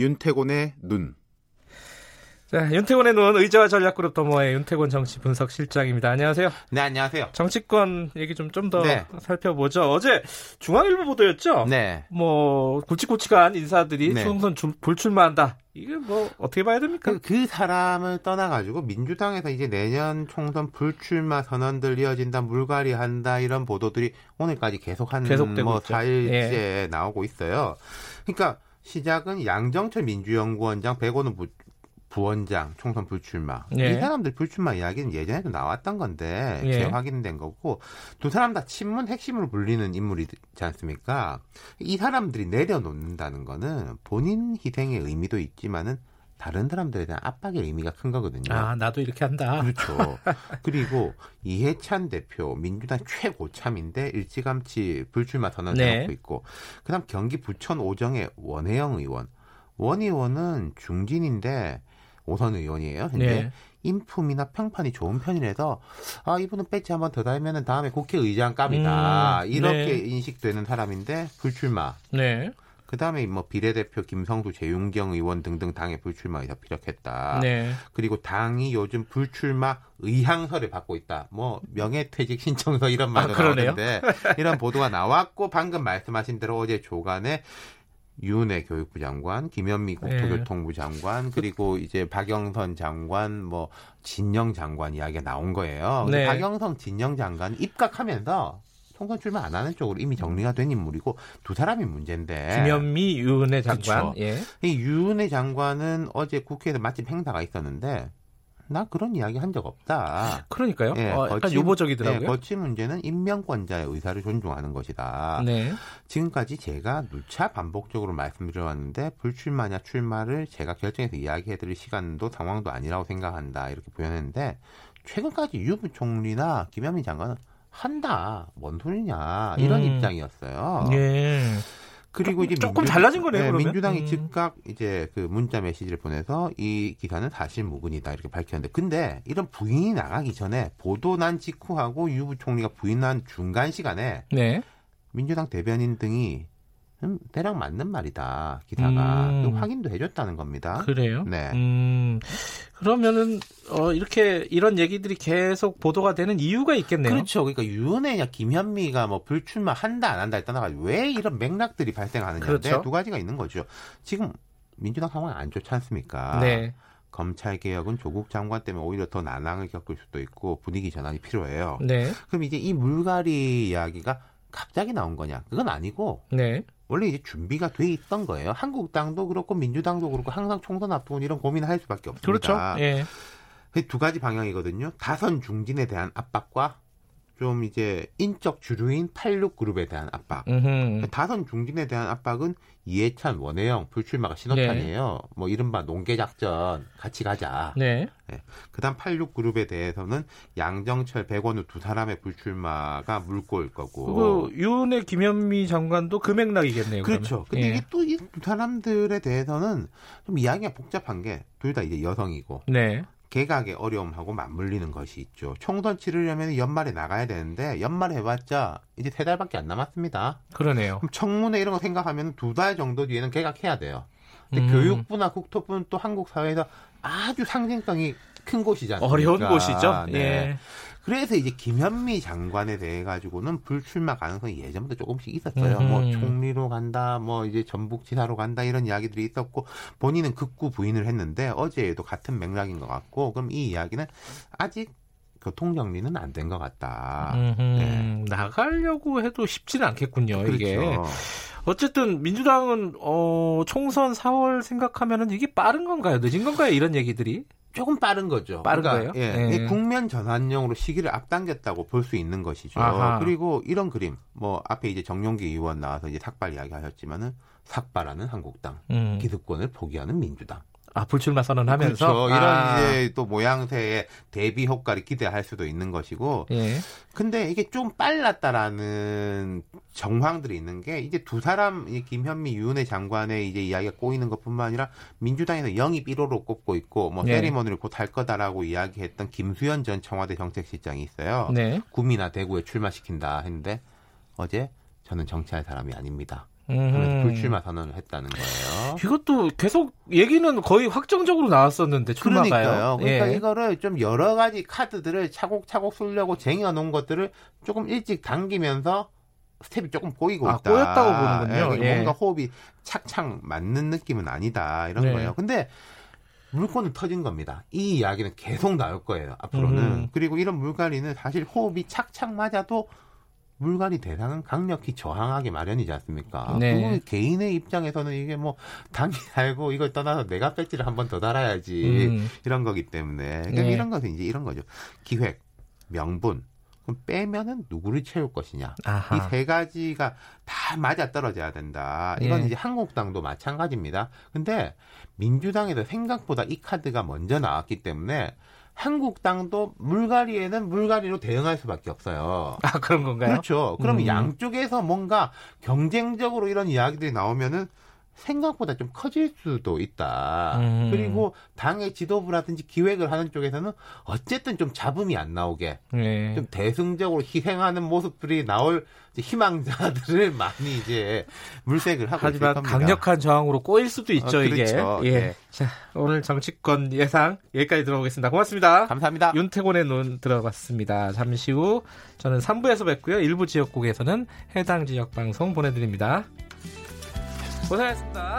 윤태곤의 눈. 자, 윤태곤의 눈 의자와 전략그룹 더모의 윤태곤 정치 분석 실장입니다. 안녕하세요. 네, 안녕하세요. 정치권 얘기 좀 좀더 네. 살펴보죠. 어제 중앙일보 보도였죠? 네. 뭐 굵직굵직한 인사들이 네. 총선 불출마한다. 이게 뭐 어떻게 봐야 됩니까? 그, 그 사람을 떠나가지고 민주당에서 이제 내년 총선 불출마 선언들 이어진다, 물갈이 한다 이런 보도들이 오늘까지 계속한 계속되고 뭐 있죠. 4일째 예. 나오고 있어요. 그러니까 시작은 양정철 민주연구원장 백오는 부원장 총선 불출마 예. 이 사람들 불출마 이야기는 예전에도 나왔던 건데 예. 재확인된 거고 두 사람 다 친문 핵심으로 불리는 인물이지 않습니까? 이 사람들이 내려놓는다는 거는 본인 희생의 의미도 있지만은 다른 사람들에 대한 압박의 의미가 큰 거거든요. 아, 나도 이렇게 한다. 그렇죠. 그리고 이해찬 대표 민주당 최고참인데 일찌감치 불출마 선언을 네. 하고 있고 그다음 경기 부천 오정의 원혜영 의원 원 의원은 중진인데 오선 의원이에요. 근데 네. 인품이나 평판이 좋은 편이라서 아 이분은 배지 한번 더 달면은 다음에 국회의장 감이다 음, 이렇게 네. 인식되는 사람인데 불출마. 네. 그 다음에 뭐 비례대표 김성수, 재윤경 의원 등등 당의 불출마 의사 피력했다. 네. 그리고 당이 요즘 불출마 의향서를 받고 있다. 뭐 명예퇴직 신청서 이런 말도 아, 나오는데 이런 보도가 나왔고 방금 말씀하신 대로 어제 조간에 유은혜 교육부 장관, 김현미 국토교통부 장관, 그리고 이제 박영선 장관, 뭐 진영 장관 이야기가 나온 거예요. 네. 박영선, 진영 장관 입각하면서 총선 출마 안 하는 쪽으로 이미 정리가 된 인물이고 두 사람이 문제인데. 김현미, 유은혜 장관. 예. 이 유은혜 장관은 어제 국회에서 마침 행사가 있었는데 나 그런 이야기 한 적 없다. 그러니까요. 예, 어, 약간 거치, 유보적이더라고요. 예, 거치 문제는 임명권자의 의사를 존중하는 것이다. 네. 지금까지 제가 누차 반복적으로 말씀드려왔는데 불출마냐 출마를 제가 결정해서 이야기해드릴 시간도 상황도 아니라고 생각한다. 이렇게 표현했는데 최근까지 유부 총리나 김현민 장관은 한다. 뭔 소리냐. 이런 음. 입장이었어요. 예. 그리고 이제 조금 민주, 달라진 거네요. 네, 민주당이 음. 즉각 이제 그 문자 메시지를 보내서 이 기사는 사실 무근이다 이렇게 밝혔는데, 근데 이런 부인이 나가기 전에 보도 난 직후하고 유 부총리가 부인한 중간 시간에 네. 민주당 대변인 등이 음, 대략 맞는 말이다 기사가 음. 확인도 해줬다는 겁니다. 그래요? 네. 음. 그러면은 어, 이렇게 이런 얘기들이 계속 보도가 되는 이유가 있겠네요. 그렇죠. 그러니까 유은혜냐 김현미가 뭐 불출마 한다 안 한다에 떠나가 왜 이런 맥락들이 발생하느냐인데 그렇죠. 두 가지가 있는 거죠. 지금 민주당 상황이 안 좋지 않습니까? 네. 검찰 개혁은 조국 장관 때문에 오히려 더 난항을 겪을 수도 있고 분위기 전환이 필요해요. 네. 그럼 이제 이 물갈이 이야기가 갑자기 나온 거냐? 그건 아니고 네. 원래 이제 준비가 돼 있던 거예요. 한국당도 그렇고 민주당도 그렇고 항상 총선 앞두고 이런 고민을 할 수밖에 없습니다. 그렇죠. 예. 두 가지 방향이거든요. 다선 중진에 대한 압박과 좀 이제 인적 주류인 86그룹에 대한 압박. 음흠. 다선 중진에 대한 압박은 이해찬, 원혜영 불출마가 신호탄이에요. 네. 뭐 이른바 농계작전 같이 가자. 네. 네. 그다음 86그룹에 대해서는 양정철, 백원우 두 사람의 불출마가 물꼬일 거고. 그 유은혜, 김현미 장관도 그 맥락이겠네요. 그렇죠. 그러면. 근데 예. 이게 또 이 두 사람들에 대해서는 좀 이야기가 복잡한 게 둘 다 이제 여성이고. 네. 개각의 어려움하고 맞물리는 것이 있죠. 총선 치르려면 연말에 나가야 되는데 연말에 해봤자 이제 세 달밖에 안 남았습니다. 그러네요. 그럼 청문회 이런 거 생각하면 두 달 정도 뒤에는 개각해야 돼요. 근데 음. 교육부나 국토부는 또 한국 사회에서 아주 상징성이 큰 곳이잖아요. 어려운 곳이죠. 네. 예. 그래서 이제 김현미 장관에 대해 가지고는 불출마 가능성이 예전부터 조금씩 있었어요. 뭐 음. 뭐 총리로 간다, 뭐 이제 전북지사로 간다 이런 이야기들이 있었고 본인은 극구 부인을 했는데 어제에도 같은 맥락인 것 같고 그럼 이 이야기는 아직 교통 정리는 안 된 것 같다. 네. 나가려고 해도 쉽지는 않겠군요. 그렇죠. 이게. 어쨌든 민주당은 어 총선 4월 생각하면은 이게 빠른 건가요? 늦은 건가요? 이런 얘기들이? 조금 빠른 거죠. 빠른 그러니까, 거예요? 예, 예. 국면 전환용으로 시기를 앞당겼다고 볼 수 있는 것이죠. 아하. 그리고 이런 그림, 뭐 앞에 이제 정용기 의원 나와서 이제 삭발 이야기하셨지만은 삭발하는 한국당, 음. 기득권을 포기하는 민주당. 아 불출마 선언하면서 그렇죠. 이런 아. 이제 또 모양새의 대비 효과를 기대할 수도 있는 것이고. 예. 근데 이게 좀 빨랐다라는 정황들이 있는 게 이제 두 사람 이 김현미 유은혜 장관의 이제 이야기가 꼬이는 것뿐만 아니라 민주당에서 영입 1호로 꼽고 있고 뭐 예. 세리머니를 곧 할 거다라고 이야기했던 김수현 전 청와대 정책실장이 있어요. 네. 구미나 대구에 출마시킨다 했는데 어제 저는 정치할 사람이 아닙니다. 하면서 불출마 선언을 했다는 거예요. 이것도 계속 얘기는 거의 확정적으로 나왔었는데 출마가요. 그러니까요. 그러니까 예. 이거를 좀 여러 가지 카드들을 차곡차곡 쏠려고 쟁여 놓은 것들을 조금 일찍 당기면서 스텝이 조금 꼬이고 아, 있다. 꼬였다고 보는군요. 예, 뭔가 호흡이 착착 맞는 느낌은 아니다 이런 네. 거예요. 근데 물건은 터진 겁니다. 이 이야기는 계속 나올 거예요. 앞으로는. 음. 그리고 이런 물갈이는 사실 호흡이 착착 맞아도 물갈이 대상은 강력히 저항하기 마련이지 않습니까? 네. 그 개인의 입장에서는 이게 뭐 당이 달고 이걸 떠나서 내가 배지를 한 번 더 달아야지 음. 이런 거기 때문에 그러니까 네. 이런 것은 이제 이런 거죠. 기획, 명분, 그럼 빼면은 누구를 채울 것이냐. 이 세 가지가 다 맞아 떨어져야 된다. 이건 예. 이제 한국당도 마찬가지입니다. 근데 민주당에도 생각보다 이 카드가 먼저 나왔기 때문에 한국당도 물갈이에는 물갈이로 대응할 수밖에 없어요. 아 그런 건가요? 그렇죠. 그러면 음. 양쪽에서 뭔가 경쟁적으로 이런 이야기들이 나오면은 생각보다 좀 커질 수도 있다. 음. 그리고 당의 지도부라든지 기획을 하는 쪽에서는 어쨌든 좀 잡음이 안 나오게 네. 좀 대승적으로 희생하는 모습들이 나올 희망자들을 많이 이제 물색을 하고 하지만 있을 겁니다. 강력한 저항으로 꼬일 수도 있죠 어, 그렇죠. 이게. 예. 네. 자 오늘 정치권 예상 여기까지 들어보겠습니다. 고맙습니다. 감사합니다. 윤태곤의 눈 들어봤습니다. 잠시 후 저는 3부에서 뵙고요. 일부 지역국에서는 해당 지역 방송 보내드립니다. 고생하셨습니다.